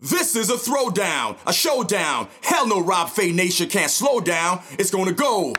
This is a throwdown, a showdown. Hell no, Rob Fai Nation can't slow down. It's gonna go.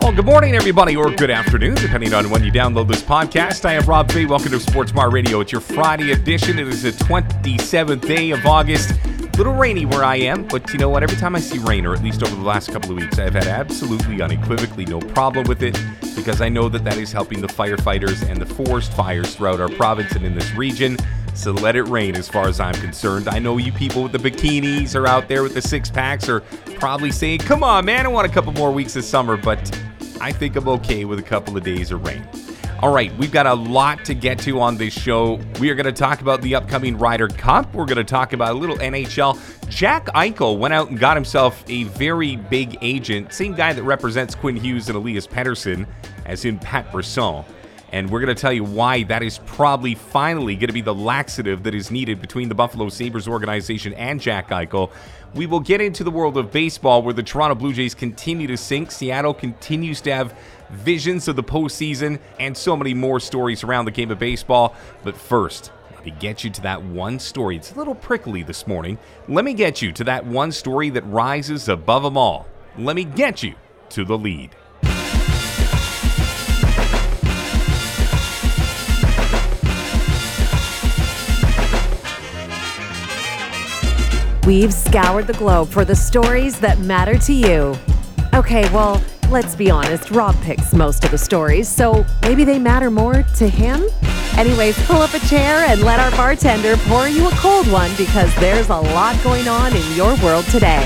Well, good morning, everybody, or good afternoon, depending on when you download this podcast. I am Rob Fai. Welcome to Sports Bar Radio. It's your Friday edition. It is the 27th day of August. Little rainy where I am, but you know what? Every time I see rain, or at least over the last couple of weeks, I've had absolutely unequivocally no problem with it because I know that that is helping the firefighters and the forest fires throughout our province and in this region. So let it rain as far as I'm concerned. I know you people with the bikinis are out there with the six packs are probably saying, come on, man, I want a couple more weeks of summer, but I think I'm okay with a couple of days of rain. All right, we've got a lot to get to on this show. We are going to talk about the upcoming Ryder Cup. We're going to talk about a little NHL. Jack Eichel went out and got himself a very big agent, same guy that represents Quinn Hughes and Elias Pettersson, as in Pat Brisson. And we're going to tell you why that is probably finally going to be the laxative that is needed between the Buffalo Sabres organization and Jack Eichel. We will get into the world of baseball where the Toronto Blue Jays continue to sink. Seattle continues to have visions of the postseason and so many more stories around the game of baseball. But first, let me get you to that one story. It's a little prickly this morning. Let me get you to that one story that rises above them all. Let me get you to the lead. We've scoured the globe for the stories that matter to you. Okay, well, let's be honest, Rob picks most of the stories, so maybe they matter more to him? Anyways, pull up a chair and let our bartender pour you a cold one because there's a lot going on in your world today.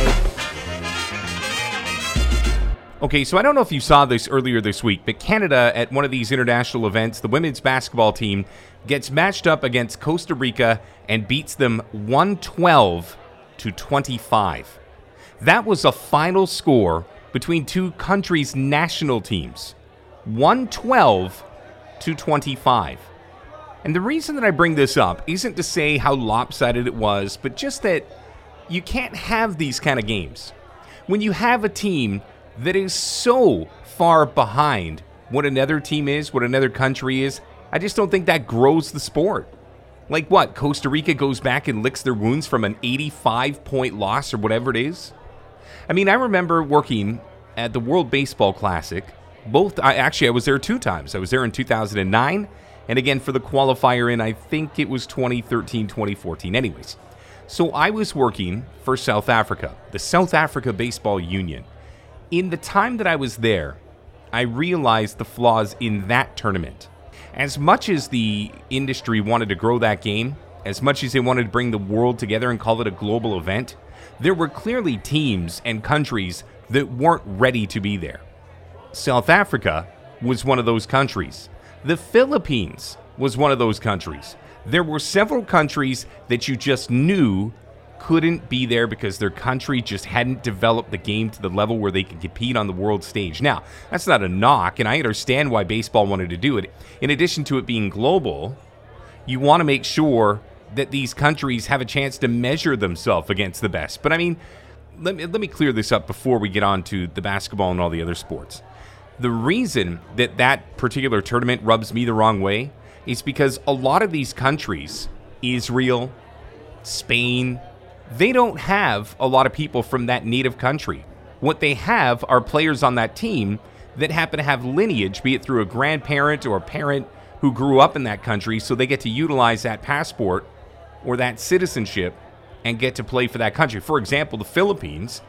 Okay, so I don't know if you saw this earlier this week, but Canada at one of these international events, the women's basketball team gets matched up against Costa Rica and beats them 112 to 25. That was a final score between two countries' national teams 112 to 25. And the reason that I bring this up isn't to say how lopsided it was, but just that you can't have these kind of games. When you have a team that is so far behind what another team is, what another country is, I just don't think that grows the sport. Like what? Costa Rica goes back and licks their wounds from an 85 point loss or whatever it is? I mean, I remember working at the World Baseball Classic. Both, I actually, I was there two times. I was there in 2009 and again for the qualifier in, I think it was 2013, 2014. Anyways, so I was working for South Africa, the South Africa Baseball Union. In the time that I was there, I realized the flaws in that tournament. As much as the industry wanted to grow that game, as much as they wanted to bring the world together and call it a global event, there were clearly teams and countries that weren't ready to be there. South Africa was one of those countries. The Philippines was one of those countries. There were several countries that you just knew couldn't be there because their country just hadn't developed the game to the level where they could compete on the world stage. Now, that's not a knock, and I understand why baseball wanted to do it. In addition to it being global, you want to make sure that these countries have a chance to measure themselves against the best. But I mean, let me, let me clear this up before we get on to the basketball and all the other sports. The reason that that particular tournament rubs me the wrong way is because a lot of these countries, Israel, Spain, they don't have a lot of people from that native country. What they have are players on that team that happen to have lineage, be it through a grandparent or a parent who grew up in that country, so they get to utilize that passport or that citizenship and get to play for that country. For example, the Philippines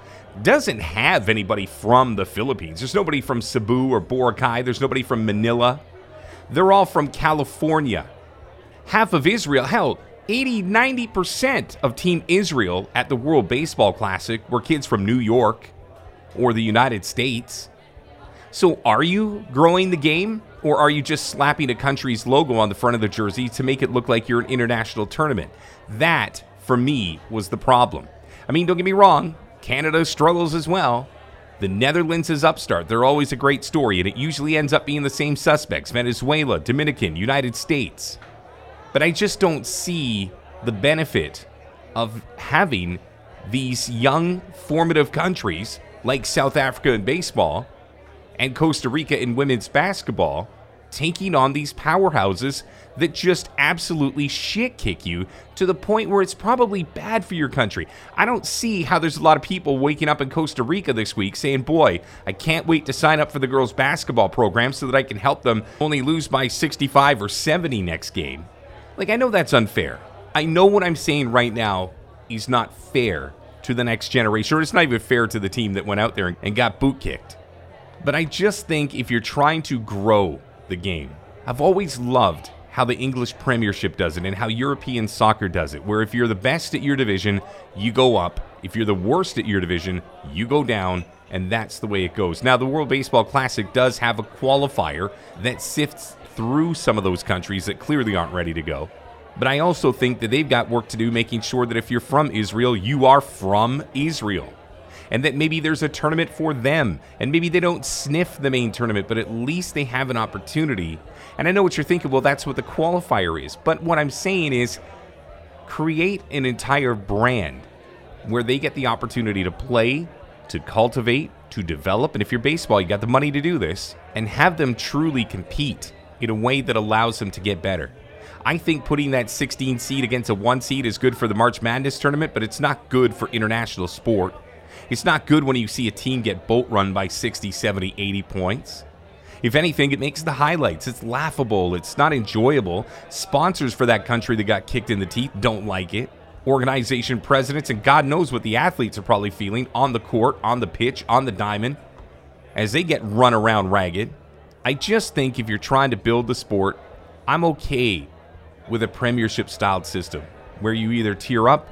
doesn't have anybody from the Philippines. There's nobody from Cebu or Boracay, there's nobody from Manila. They're all from California. Half of Israel, hell, 80, 90% of Team Israel at the World Baseball Classic were kids from New York or the United States. So, are you growing the game, or are you just slapping a country's logo on the front of the jersey to make it look like you're an international tournament? That, for me, was the problem. I mean, don't get me wrong, Canada struggles as well. The Netherlands is upstart. They're always a great story, and it usually ends up being the same suspects Venezuela, Dominican, United States. But I just don't see the benefit of having these young, formative countries like South Africa in baseball and Costa Rica in women's basketball taking on these powerhouses that just absolutely shit kick you to the point where it's probably bad for your country. I don't see how there's a lot of people waking up in Costa Rica this week saying, Boy, I can't wait to sign up for the girls' basketball program so that I can help them only lose by 65 or 70 next game. Like, I know that's unfair. I know what I'm saying right now is not fair to the next generation, or it's not even fair to the team that went out there and got boot kicked. But I just think if you're trying to grow the game, I've always loved how the English Premiership does it and how European soccer does it, where if you're the best at your division, you go up. If you're the worst at your division, you go down, and that's the way it goes. Now, the World Baseball Classic does have a qualifier that sifts through some of those countries that clearly aren't ready to go. But I also think that they've got work to do making sure that if you're from Israel, you are from Israel. And that maybe there's a tournament for them. And maybe they don't sniff the main tournament, but at least they have an opportunity and I know what you're thinking, well, that's what the qualifier is. But what I'm saying is create an entire brand where they get the opportunity to play, to cultivate, to develop. And if you're baseball, you got the money to do this, and have them truly compete in a way that allows them to get better. I think putting that 16 seed against a one seed is good for the March Madness tournament, but it's not good for international sport. It's not good when you see a team get boat run by 60, 70, 80 points. If anything, it makes the highlights. It's laughable. It's not enjoyable. Sponsors for that country that got kicked in the teeth don't like it. Organization presidents, and God knows what the athletes are probably feeling on the court, on the pitch, on the diamond, as they get run around ragged. I just think if you're trying to build the sport, I'm okay with a premiership styled system where you either tear up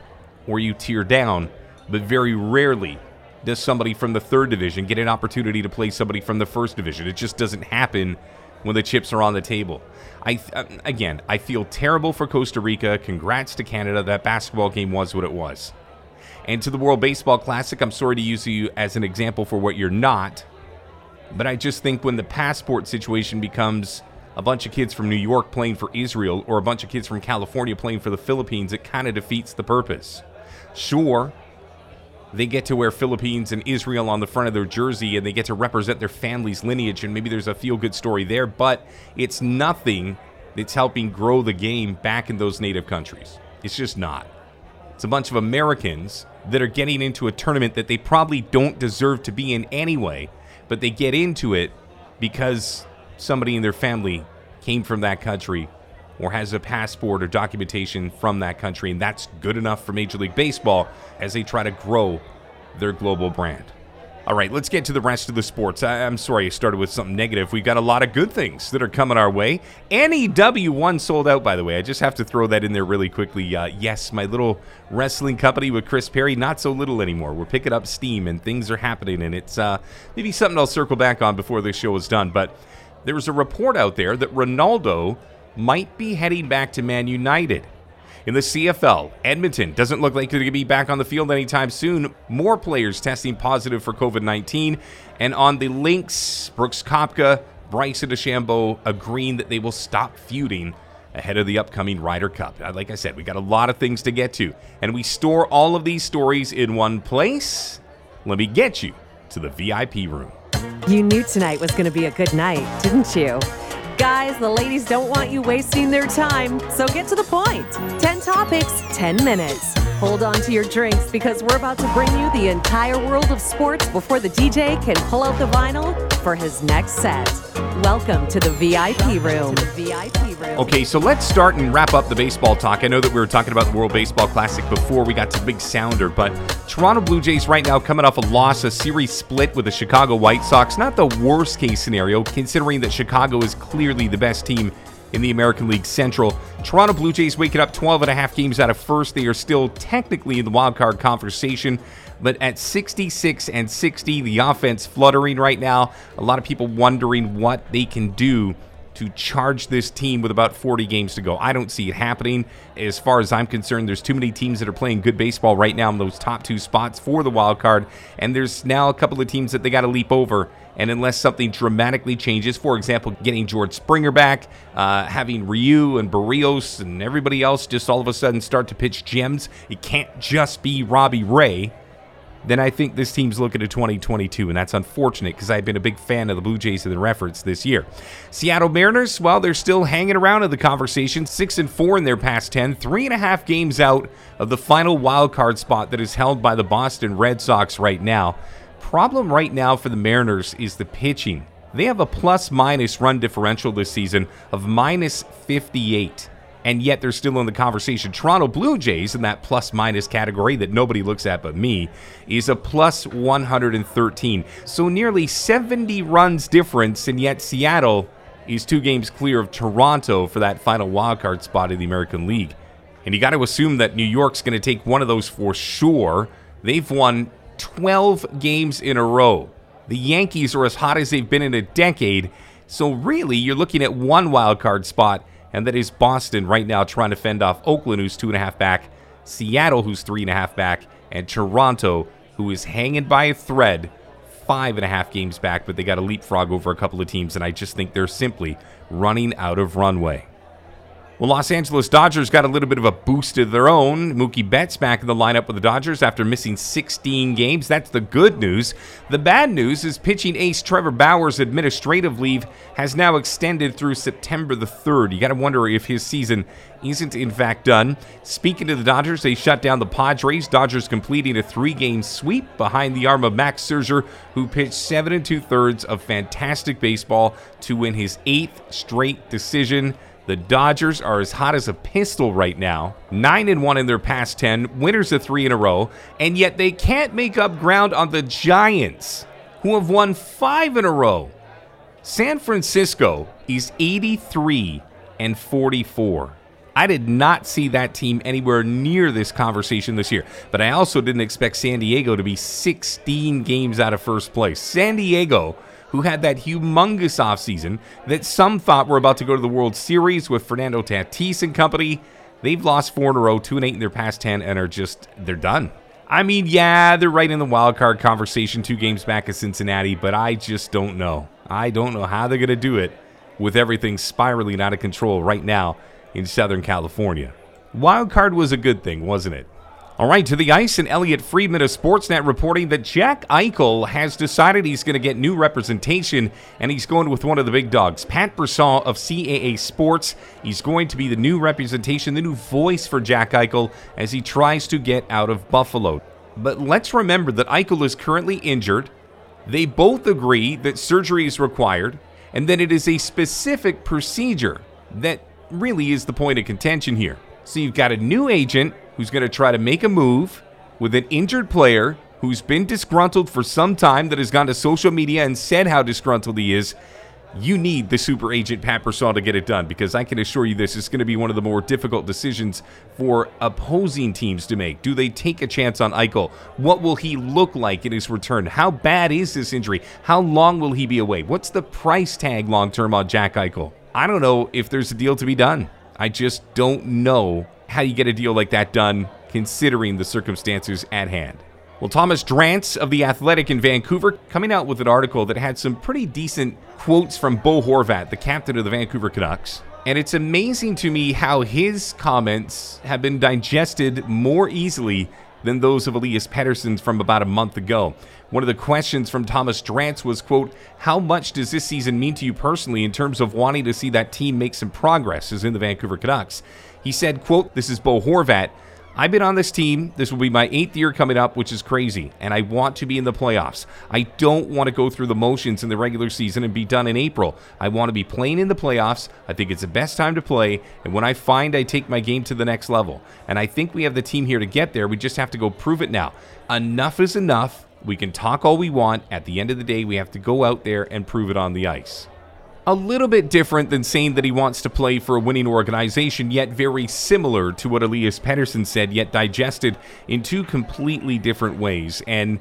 or you tear down, but very rarely does somebody from the third division get an opportunity to play somebody from the first division. It just doesn't happen when the chips are on the table. I uh, again, I feel terrible for Costa Rica. Congrats to Canada. That basketball game was what it was. And to the World Baseball Classic, I'm sorry to use you as an example for what you're not, but I just think when the passport situation becomes a bunch of kids from New York playing for Israel or a bunch of kids from California playing for the Philippines, it kind of defeats the purpose. Sure, they get to wear Philippines and Israel on the front of their jersey and they get to represent their family's lineage and maybe there's a feel good story there, but it's nothing that's helping grow the game back in those native countries. It's just not. It's a bunch of Americans that are getting into a tournament that they probably don't deserve to be in anyway, but they get into it because somebody in their family came from that country or has a passport or documentation from that country, and that's good enough for Major League Baseball as they try to grow their global brand. All right, let's get to the rest of the sports. I, am sorry I started with something negative. We've got a lot of good things that are coming our way. NEW1 sold out, by the way. I just have to throw that in there really quickly. Uh, yes, my little wrestling company with Chris Perry, not so little anymore. We're picking up steam and things are happening, and it's uh, maybe something I'll circle back on before this show is done. But there was a report out there that Ronaldo might be heading back to Man United. In the CFL, Edmonton doesn't look like they're going to be back on the field anytime soon. More players testing positive for COVID 19. And on the links, Brooks Koepka, Bryson DeChambeau agreeing that they will stop feuding ahead of the upcoming Ryder Cup. Like I said, we got a lot of things to get to, and we store all of these stories in one place. Let me get you to the VIP room. You knew tonight was going to be a good night, didn't you? Guys, the ladies don't want you wasting their time, so get to the point. 10 topics, 10 minutes. Hold on to your drinks because we're about to bring you the entire world of sports before the DJ can pull out the vinyl for his next set. Welcome to the VIP room. Okay, so let's start and wrap up the baseball talk. I know that we were talking about the World Baseball Classic before we got to Big Sounder, but Toronto Blue Jays right now coming off a loss, a series split with the Chicago White Sox. Not the worst case scenario, considering that Chicago is clearly the best team in the American League Central. Toronto Blue Jays waking up 12 and a half games out of first. They are still technically in the wild card conversation, but at 66 and 60, the offense fluttering right now. A lot of people wondering what they can do to charge this team with about 40 games to go. I don't see it happening. As far as I'm concerned, there's too many teams that are playing good baseball right now in those top two spots for the wild card, and there's now a couple of teams that they got to leap over. And unless something dramatically changes, for example, getting George Springer back, uh, having Ryu and Berríos and everybody else just all of a sudden start to pitch gems, it can't just be Robbie Ray then I think this team's looking to 2022, and that's unfortunate because I've been a big fan of the Blue Jays and the reference this year. Seattle Mariners, well, they're still hanging around in the conversation, six and four in their past 10, three and a half games out of the final wild card spot that is held by the Boston Red Sox right now. Problem right now for the Mariners is the pitching. They have a plus minus run differential this season of minus 58 and yet they're still in the conversation. Toronto Blue Jays in that plus minus category that nobody looks at but me is a plus 113. So nearly 70 runs difference, and yet Seattle is two games clear of Toronto for that final wildcard spot in the American League. And you got to assume that New York's going to take one of those for sure. They've won 12 games in a row. The Yankees are as hot as they've been in a decade. So really, you're looking at one wild card spot and that is Boston right now trying to fend off Oakland, who's two and a half back, Seattle, who's three and a half back, and Toronto, who is hanging by a thread, five and a half games back, but they got a leapfrog over a couple of teams, and I just think they're simply running out of runway. Well, Los Angeles Dodgers got a little bit of a boost of their own. Mookie Betts back in the lineup with the Dodgers after missing 16 games. That's the good news. The bad news is pitching ace Trevor Bauer's administrative leave has now extended through September the 3rd. You got to wonder if his season isn't in fact done. Speaking to the Dodgers, they shut down the Padres. Dodgers completing a three-game sweep behind the arm of Max Scherzer, who pitched seven and two thirds of fantastic baseball to win his eighth straight decision. The Dodgers are as hot as a pistol right now. 9 and 1 in their past 10, winners of 3 in a row, and yet they can't make up ground on the Giants, who have won 5 in a row. San Francisco is 83 and 44. I did not see that team anywhere near this conversation this year, but I also didn't expect San Diego to be 16 games out of first place. San Diego who had that humongous offseason that some thought were about to go to the World Series with Fernando Tatis and company. They've lost four in a row, two and eight in their past 10, and are just, they're done. I mean, yeah, they're right in the wild card conversation, two games back of Cincinnati, but I just don't know. I don't know how they're going to do it with everything spiraling out of control right now in Southern California. Wild card was a good thing, wasn't it? All right, to the ice, and Elliotte Friedman of Sportsnet reporting that Jack Eichel has decided he's going to get new representation, and he's going with one of the big dogs, Pat Brisson of CAA Sports. He's going to be the new representation, the new voice for Jack Eichel as he tries to get out of Buffalo. But let's remember that Eichel is currently injured. They both agree that surgery is required, and that it is a specific procedure that really is the point of contention here. So you've got a new agent who's going to try to make a move with an injured player who's been disgruntled for some time that has gone to social media and said how disgruntled he is. You need the super agent Pat to get it done because I can assure you this is going to be one of the more difficult decisions for opposing teams to make. Do they take a chance on Eichel? What will he look like in his return? How bad is this injury? How long will he be away? What's the price tag long term on Jack Eichel? I don't know if there's a deal to be done. I just don't know how you get a deal like that done considering the circumstances at hand. Well, Thomas Drance of The Athletic in Vancouver coming out with an article that had some pretty decent quotes from Bo Horvat, the captain of the Vancouver Canucks. And it's amazing to me how his comments have been digested more easily than those of Elias Pettersson from about a month ago. One of the questions from Thomas Drance was, quote, how much does this season mean to you personally in terms of wanting to see that team make some progress as in the Vancouver Canucks? He said, quote, this is Bo Horvat. I've been on this team. This will be my eighth year coming up, which is crazy. And I want to be in the playoffs. I don't want to go through the motions in the regular season and be done in April. I want to be playing in the playoffs. I think it's the best time to play. And when I find I take my game to the next level. And I think we have the team here to get there. We just have to go prove it now. Enough is enough. We can talk all we want. At the end of the day, we have to go out there and prove it on the ice a little bit different than saying that he wants to play for a winning organization, yet very similar to what Elias Pettersson said, yet digested in two completely different ways. And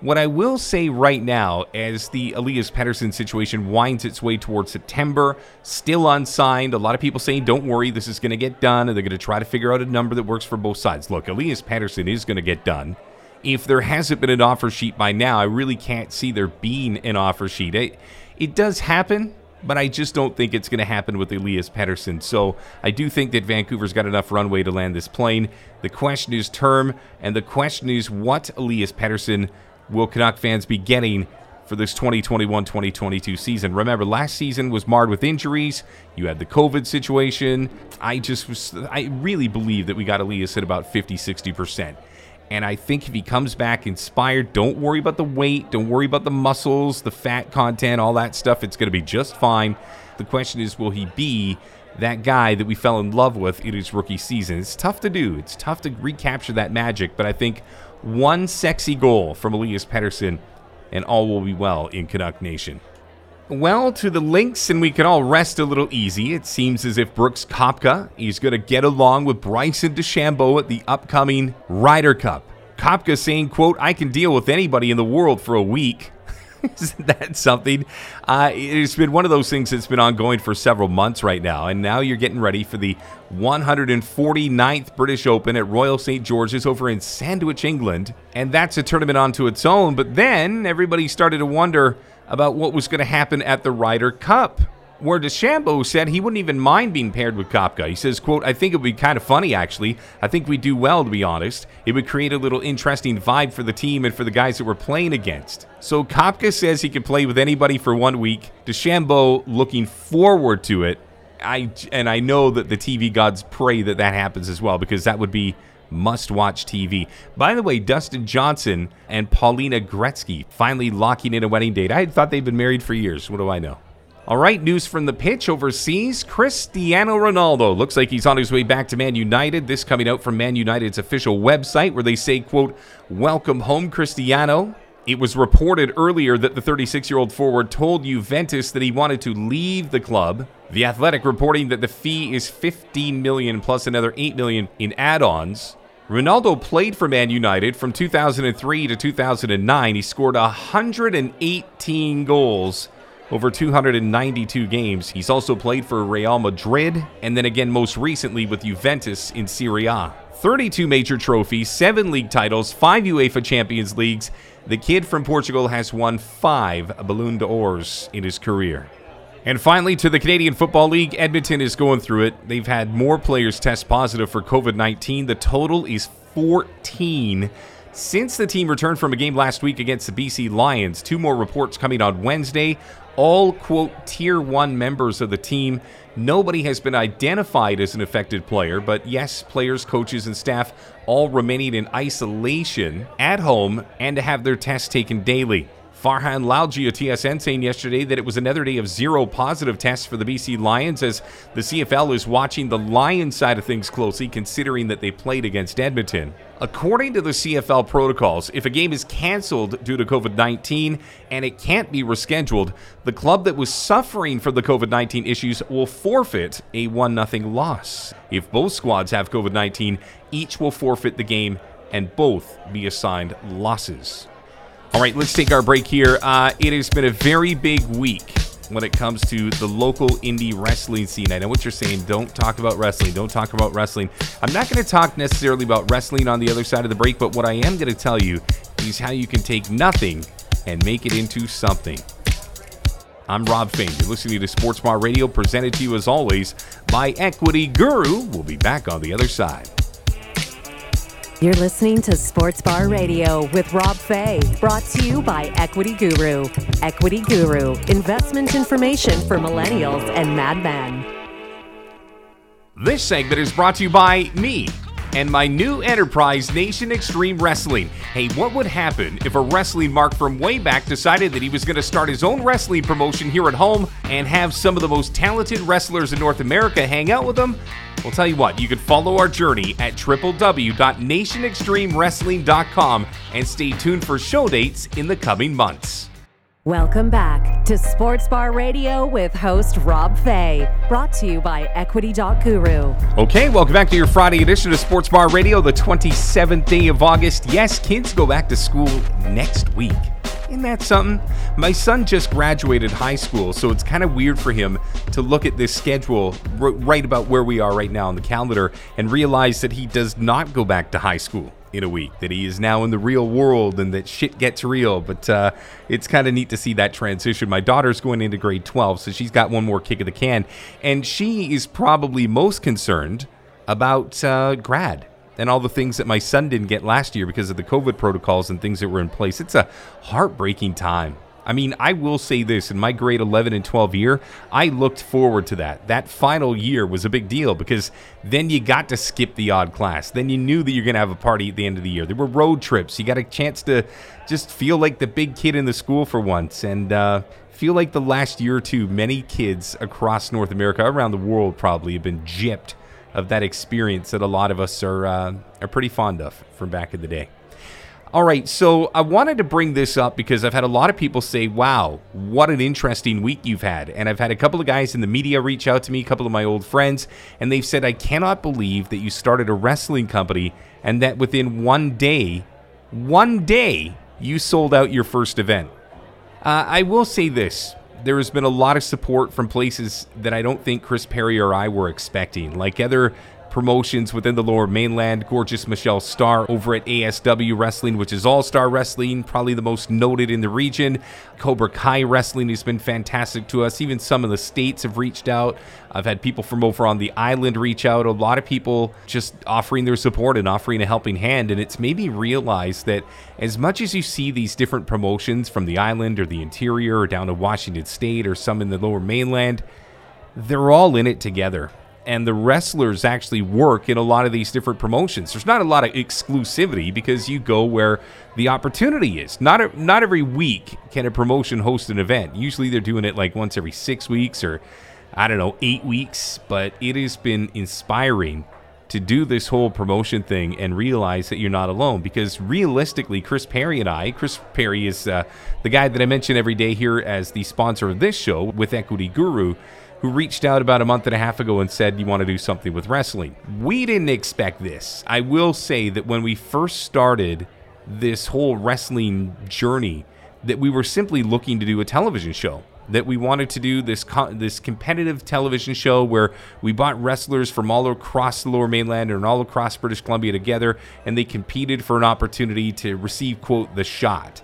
what I will say right now, as the Elias Pettersson situation winds its way towards September, still unsigned, a lot of people saying, don't worry, this is going to get done, and they're going to try to figure out a number that works for both sides. Look, Elias Pettersson is going to get done. If there hasn't been an offer sheet by now, I really can't see there being an offer sheet. It, it does happen but I just don't think it's going to happen with Elias Pettersson. So I do think that Vancouver's got enough runway to land this plane. The question is term, and the question is what Elias Pettersson will Canuck fans be getting for this 2021 2022 season. Remember, last season was marred with injuries. You had the COVID situation. I just was, I really believe that we got Elias at about 50, 60%. And I think if he comes back inspired, don't worry about the weight, don't worry about the muscles, the fat content, all that stuff. It's going to be just fine. The question is, will he be that guy that we fell in love with in his rookie season? It's tough to do. It's tough to recapture that magic, but I think one sexy goal from Elias Pettersson and all will be well in Canuck Nation. Well, to the links, and we can all rest a little easy. It seems as if Brooks Koepka is going to get along with Bryson DeChambeau at the upcoming Ryder Cup. Koepka saying, quote, I can deal with anybody in the world for a week. Isn't that something? Uh, it's been one of those things that's been ongoing for several months right now, and now you're getting ready for the 149th British Open at Royal St. George's over in Sandwich, England, and that's a tournament onto its own. But then everybody started to wonder about what was going to happen at the Ryder Cup where DeChambeau said he wouldn't even mind being paired with Koepka. He says, quote, I think it would be kind of funny, actually. I think we do well, to be honest. It would create a little interesting vibe for the team and for the guys that we're playing against. So Koepka says he can play with anybody for one week. DeChambeau looking forward to it. I, and I know that the TV gods pray that that happens as well because that would be must watch TV. By the way, Dustin Johnson and Paulina Gretzky finally locking in a wedding date. I thought they'd been married for years. What do I know? All right, news from the pitch overseas. Cristiano Ronaldo looks like he's on his way back to Man United. This coming out from Man United's official website where they say, quote, Welcome home, Cristiano. It was reported earlier that the 36 year old forward told Juventus that he wanted to leave the club. The Athletic reporting that the fee is 15 million plus another 8 million in add-ons. Ronaldo played for Man United from 2003 to 2009. He scored 118 goals over 292 games. He's also played for Real Madrid and then again most recently with Juventus in Serie A. 32 major trophies, 7 league titles, 5 UEFA Champions Leagues. The kid from Portugal has won 5 Ballon d'Ors in his career. And finally, to the Canadian Football League, Edmonton is going through it. They've had more players test positive for COVID 19. The total is 14 since the team returned from a game last week against the BC Lions. Two more reports coming on Wednesday all, quote, tier one members of the team. Nobody has been identified as an affected player, but yes, players, coaches, and staff all remaining in isolation at home and to have their tests taken daily. Farhan Lalji of TSN saying yesterday that it was another day of zero positive tests for the BC Lions as the CFL is watching the Lions side of things closely, considering that they played against Edmonton. According to the CFL protocols, if a game is canceled due to COVID 19 and it can't be rescheduled, the club that was suffering from the COVID 19 issues will forfeit a 1 0 loss. If both squads have COVID 19, each will forfeit the game and both be assigned losses. All right, let's take our break here. Uh, it has been a very big week when it comes to the local indie wrestling scene. I know what you're saying. Don't talk about wrestling. Don't talk about wrestling. I'm not going to talk necessarily about wrestling on the other side of the break, but what I am going to tell you is how you can take nothing and make it into something. I'm Rob Fane. You're listening to Sports Bar Radio, presented to you as always by Equity Guru. We'll be back on the other side. You're listening to Sports Bar Radio with Rob Fai, brought to you by Equity Guru. Equity Guru, investment information for millennials and madmen. This segment is brought to you by me and my new enterprise, Nation Extreme Wrestling. Hey, what would happen if a wrestling mark from way back decided that he was going to start his own wrestling promotion here at home and have some of the most talented wrestlers in North America hang out with him? Well, tell you what, you can follow our journey at www.nationextremewrestling.com and stay tuned for show dates in the coming months. Welcome back to Sports Bar Radio with host Rob Fai, brought to you by Equity Guru. Okay, welcome back to your Friday edition of Sports Bar Radio, the 27th day of August. Yes, kids go back to school next week. Isn't that something? My son just graduated high school, so it's kind of weird for him to look at this schedule right about where we are right now on the calendar and realize that he does not go back to high school. In a week, that he is now in the real world and that shit gets real. But uh, it's kind of neat to see that transition. My daughter's going into grade 12, so she's got one more kick of the can. And she is probably most concerned about uh, grad and all the things that my son didn't get last year because of the COVID protocols and things that were in place. It's a heartbreaking time. I mean, I will say this in my grade 11 and 12 year, I looked forward to that. That final year was a big deal because then you got to skip the odd class. Then you knew that you're going to have a party at the end of the year. There were road trips. You got a chance to just feel like the big kid in the school for once. And, uh, feel like the last year or two, many kids across North America, around the world, probably have been gypped of that experience that a lot of us are uh, are pretty fond of from back in the day. All right, so I wanted to bring this up because I've had a lot of people say, wow, what an interesting week you've had. And I've had a couple of guys in the media reach out to me, a couple of my old friends, and they've said, I cannot believe that you started a wrestling company and that within one day, one day, you sold out your first event. Uh, I will say this there has been a lot of support from places that I don't think Chris Perry or I were expecting, like other promotions within the lower mainland. Gorgeous Michelle Starr over at ASW Wrestling, which is All Star Wrestling, probably the most noted in the region. Cobra Kai Wrestling has been fantastic to us. Even some of the states have reached out. I've had people from over on the island reach out. A lot of people just offering their support and offering a helping hand. And it's made me realize that as much as you see these different promotions from the island or the interior or down to Washington State or some in the lower mainland, they're all in it together and the wrestlers actually work in a lot of these different promotions. There's not a lot of exclusivity because you go where the opportunity is. Not a, not every week can a promotion host an event. Usually they're doing it like once every 6 weeks or I don't know, 8 weeks, but it has been inspiring to do this whole promotion thing and realize that you're not alone because realistically chris perry and i chris perry is uh, the guy that i mention every day here as the sponsor of this show with equity guru who reached out about a month and a half ago and said, You want to do something with wrestling. We didn't expect this. I will say that when we first started this whole wrestling journey, that we were simply looking to do a television show. That we wanted to do this co- this competitive television show where we brought wrestlers from all across the Lower Mainland and all across British Columbia together, and they competed for an opportunity to receive quote the shot.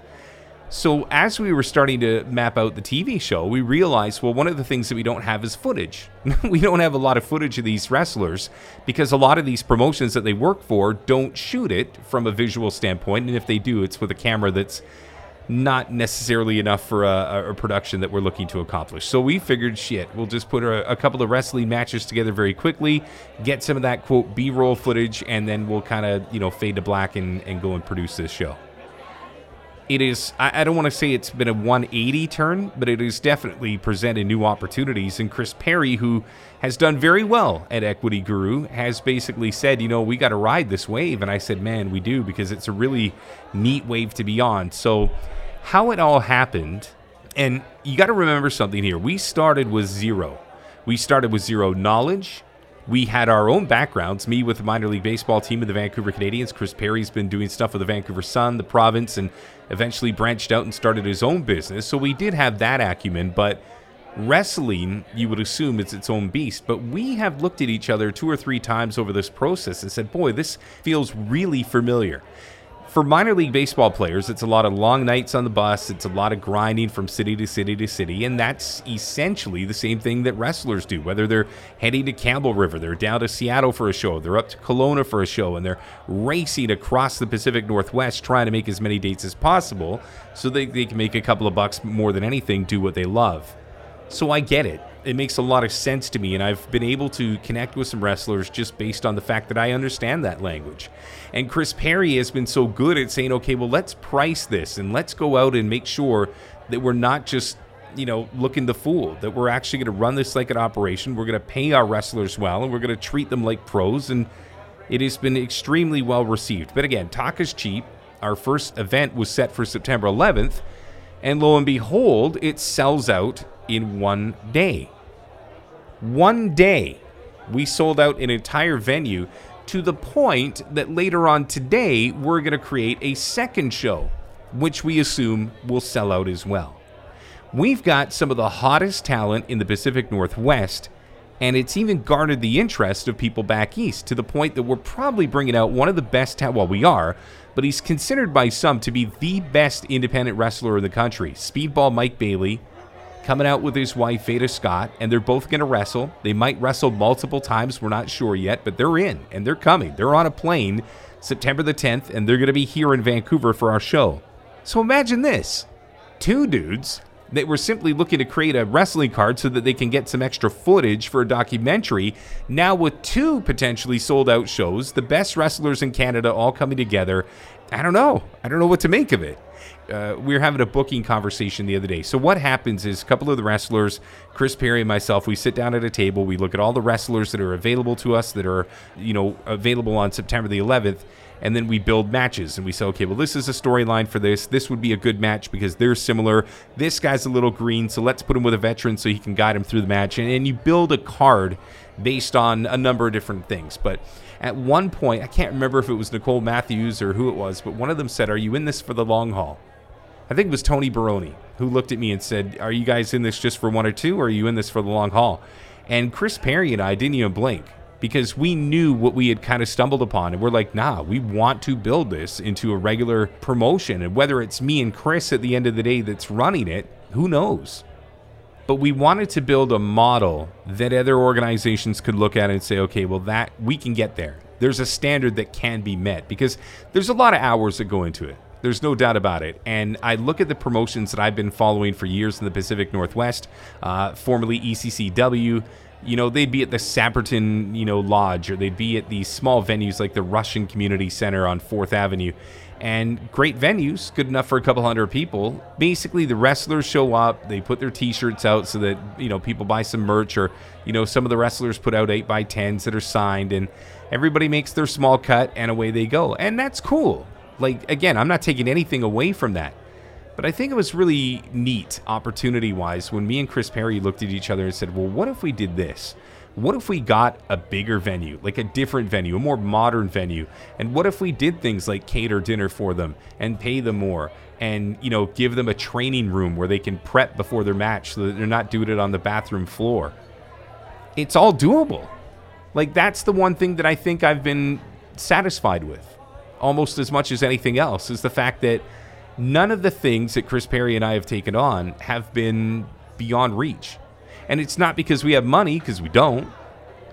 So, as we were starting to map out the TV show, we realized well, one of the things that we don't have is footage. we don't have a lot of footage of these wrestlers because a lot of these promotions that they work for don't shoot it from a visual standpoint. And if they do, it's with a camera that's not necessarily enough for a, a production that we're looking to accomplish. So, we figured shit, we'll just put a, a couple of wrestling matches together very quickly, get some of that quote B roll footage, and then we'll kind of, you know, fade to black and, and go and produce this show it is I, I don't want to say it's been a 180 turn, but it has definitely presented new opportunities. And Chris Perry, who has done very well at Equity Guru, has basically said, you know, we got to ride this wave. And I said, man, we do because it's a really neat wave to be on. So how it all happened, and you got to remember something here. We started with zero. We started with zero knowledge we had our own backgrounds. Me with the minor league baseball team of the Vancouver Canadians. Chris Perry's been doing stuff with the Vancouver Sun, the province, and eventually branched out and started his own business. So we did have that acumen, but wrestling, you would assume, is its own beast. But we have looked at each other two or three times over this process and said, boy, this feels really familiar for minor league baseball players, it's a lot of long nights on the bus. It's a lot of grinding from city to city to city. And that's essentially the same thing that wrestlers do, whether they're heading to Campbell River, they're down to Seattle for a show, they're up to Kelowna for a show, and they're racing across the Pacific Northwest trying to make as many dates as possible so they, they can make a couple of bucks more than anything, do what they love. So I get it it makes a lot of sense to me, and I've been able to connect with some wrestlers just based on the fact that I understand that language. And Chris Perry has been so good at saying, okay, well, let's price this and let's go out and make sure that we're not just you know, looking the fool, that we're actually going to run this like an operation. We're going to pay our wrestlers well, and we're going to treat them like pros. And it has been extremely well received. But again, talk is cheap. Our first event was set for September 11th, and lo and behold, it sells out in one day. One day, we sold out an entire venue to the point that later on today, we're going to create a second show, which we assume will sell out as well. We've got some of the hottest talent in the Pacific Northwest And it's even garnered the interest of people back east to the point that we're probably bringing out one of the best, well, we are, but he's considered by some to be the best independent wrestler in the country. Speedball Mike Bailey coming out with his wife, Veda Scott, and they're both going to wrestle. They might wrestle multiple times, we're not sure yet, but they're in and they're coming. They're on a plane September the 10th, and they're going to be here in Vancouver for our show. So imagine this two dudes that were simply looking to create a wrestling card so that they can get some extra footage for a documentary. Now, with two potentially sold out shows, the best wrestlers in Canada all coming together, I don't know. I don't know what to make of it. Uh, we were having a booking conversation the other day. So what happens is a couple of the wrestlers, Chris Perry and myself, we sit down at a table. We look at all the wrestlers that are available to us that are, you know, available on September the 11th, and then we build matches and we say, okay, well, this is a storyline for this. This would be a good match because they're similar. This guy's a little green, so let's put him with a veteran so he can guide him through the match. And, and you build a card based on a number of different things. But at one point, I can't remember if it was Nicole Matthews or who it was, but one of them said, Are you in this for the long haul? I think it was Tony Baroni who looked at me and said, Are you guys in this just for one or two, or are you in this for the long haul? And Chris Perry and I didn't even blink because we knew what we had kind of stumbled upon. And we're like, nah, we want to build this into a regular promotion. And whether it's me and Chris at the end of the day that's running it, who knows? But we wanted to build a model that other organizations could look at and say, okay, well, that we can get there. There's a standard that can be met because there's a lot of hours that go into it. There's no doubt about it. And I look at the promotions that I've been following for years in the Pacific Northwest, uh, formerly ECCW. You know, they'd be at the Sapperton, you know, Lodge, or they'd be at these small venues like the Russian Community Center on Fourth Avenue. And great venues, good enough for a couple hundred people. Basically, the wrestlers show up, they put their T-shirts out so that you know people buy some merch, or you know some of the wrestlers put out eight by tens that are signed, and everybody makes their small cut, and away they go, and that's cool. Like again, I'm not taking anything away from that. But I think it was really neat, opportunity wise, when me and Chris Perry looked at each other and said, well, what if we did this? What if we got a bigger venue, like a different venue, a more modern venue? And what if we did things like cater dinner for them and pay them more and, you know, give them a training room where they can prep before their match so that they're not doing it on the bathroom floor? It's all doable. Like, that's the one thing that I think I've been satisfied with almost as much as anything else is the fact that none of the things that Chris Perry and I have taken on have been beyond reach. And it's not because we have money, because we don't,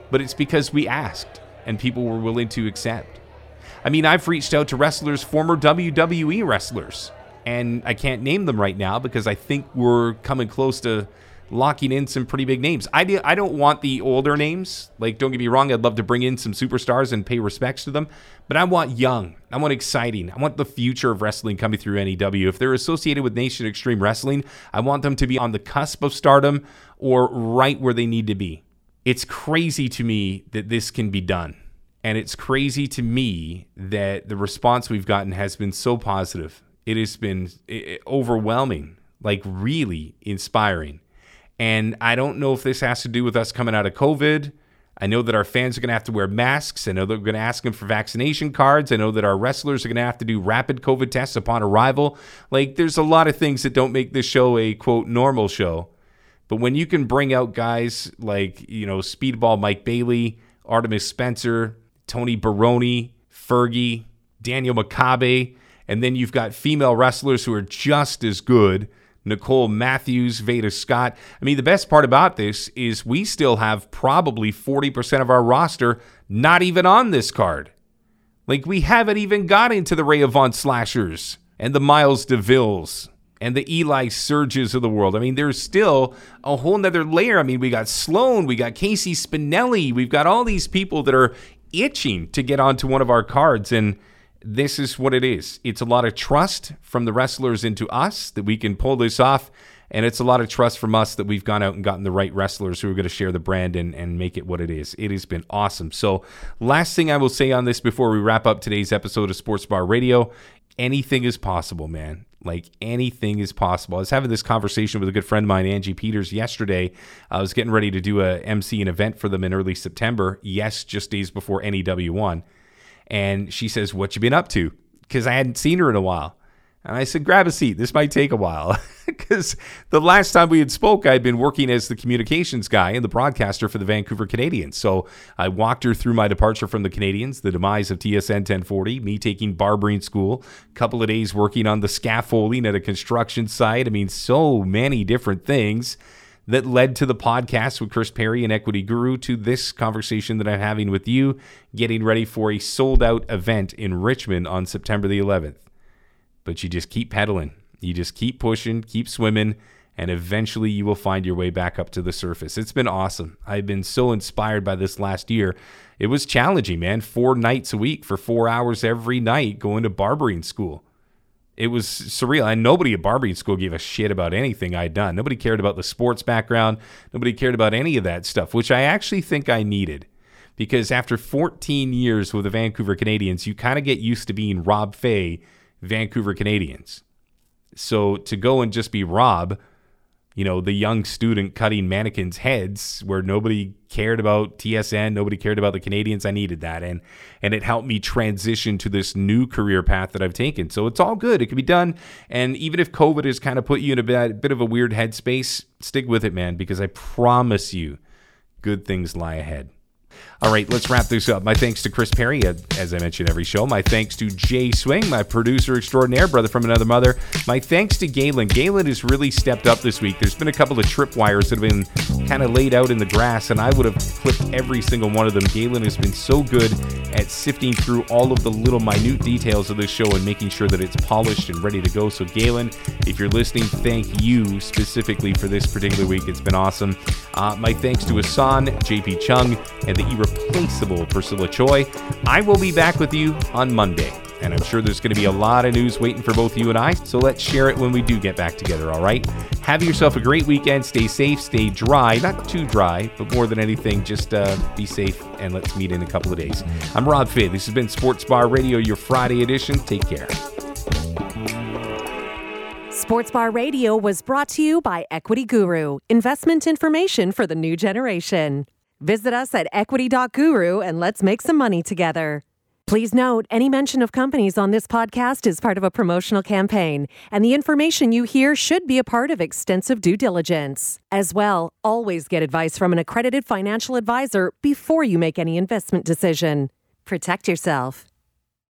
but it's because we asked and people were willing to accept. I mean, I've reached out to wrestlers, former WWE wrestlers, and I can't name them right now because I think we're coming close to locking in some pretty big names. I, do, I don't want the older names. Like, don't get me wrong, I'd love to bring in some superstars and pay respects to them, but I want young. I want exciting. I want the future of wrestling coming through NEW. If they're associated with Nation Extreme Wrestling, I want them to be on the cusp of stardom or right where they need to be. It's crazy to me that this can be done. And it's crazy to me that the response we've gotten has been so positive. It has been eh, eh, overwhelming, like really inspiring. And I don't know if this has to do with us coming out of COVID. I know that our fans are going to have to wear masks. I know they're going to ask them for vaccination cards. I know that our wrestlers are going to have to do rapid COVID tests upon arrival. Like, there's a lot of things that don't make this show a quote normal show. But when you can bring out guys like, you know, Speedball Mike Bailey, Artemis Spencer, Tony Baroni, Fergie, Daniel Makabe, and then you've got female wrestlers who are just as good Nicole Matthews, Veda Scott. I mean, the best part about this is we still have probably 40% of our roster not even on this card. Like, we haven't even got into the Ray Von Slashers and the Miles DeVilles and the Eli Surges of the world. I mean, there's still a whole nother layer. I mean, we got Sloan, we got Casey Spinelli, we've got all these people that are itching to get onto one of our cards. And this is what it is. It's a lot of trust from the wrestlers into us that we can pull this off. And it's a lot of trust from us that we've gone out and gotten the right wrestlers who are going to share the brand and, and make it what it is. It has been awesome. So, last thing I will say on this before we wrap up today's episode of Sports Bar Radio anything is possible, man. Like anything is possible. I was having this conversation with a good friend of mine, Angie Peters, yesterday. I was getting ready to do a MC an event for them in early September. Yes, just days before NEW one and she says, "What you been up to?" Because I hadn't seen her in a while. And I said, grab a seat. This might take a while. Because the last time we had spoke, I had been working as the communications guy and the broadcaster for the Vancouver Canadians. So I walked her through my departure from the Canadians, the demise of TSN 1040, me taking barbering school, a couple of days working on the scaffolding at a construction site. I mean, so many different things that led to the podcast with Chris Perry and Equity Guru to this conversation that I'm having with you, getting ready for a sold out event in Richmond on September the 11th but you just keep pedaling. You just keep pushing, keep swimming, and eventually you will find your way back up to the surface. It's been awesome. I've been so inspired by this last year. It was challenging, man. Four nights a week for four hours every night going to barbering school. It was surreal. And nobody at barbering school gave a shit about anything I'd done. Nobody cared about the sports background. Nobody cared about any of that stuff, which I actually think I needed. Because after 14 years with the Vancouver Canadians, you kind of get used to being Rob Fai, Vancouver Canadians. So to go and just be Rob, you know, the young student cutting mannequins' heads where nobody cared about TSN, nobody cared about the Canadians, I needed that. And and it helped me transition to this new career path that I've taken. So it's all good. It can be done. And even if COVID has kind of put you in a bit, bit of a weird headspace, stick with it, man, because I promise you, good things lie ahead. All right, let's wrap this up. My thanks to Chris Perry, as I mentioned every show. My thanks to Jay Swing, my producer extraordinaire, brother from another mother. My thanks to Galen. Galen has really stepped up this week. There's been a couple of tripwires that have been kind of laid out in the grass, and I would have clipped every single one of them. Galen has been so good at sifting through all of the little minute details of this show and making sure that it's polished and ready to go. So, Galen, if you're listening, thank you specifically for this particular week. It's been awesome. Uh, my thanks to Asan, JP Chung, and the irreplaceable Priscilla Choi. I will be back with you on Monday. And I'm sure there's going to be a lot of news waiting for both you and I, so let's share it when we do get back together, all right? Have yourself a great weekend. Stay safe, stay dry. Not too dry, but more than anything, just uh, be safe and let's meet in a couple of days. I'm Rob Fai. This has been Sports Bar Radio, your Friday edition. Take care. Sports Bar Radio was brought to you by Equity Guru, investment information for the new generation. Visit us at equity.guru and let's make some money together. Please note any mention of companies on this podcast is part of a promotional campaign, and the information you hear should be a part of extensive due diligence. As well, always get advice from an accredited financial advisor before you make any investment decision. Protect yourself.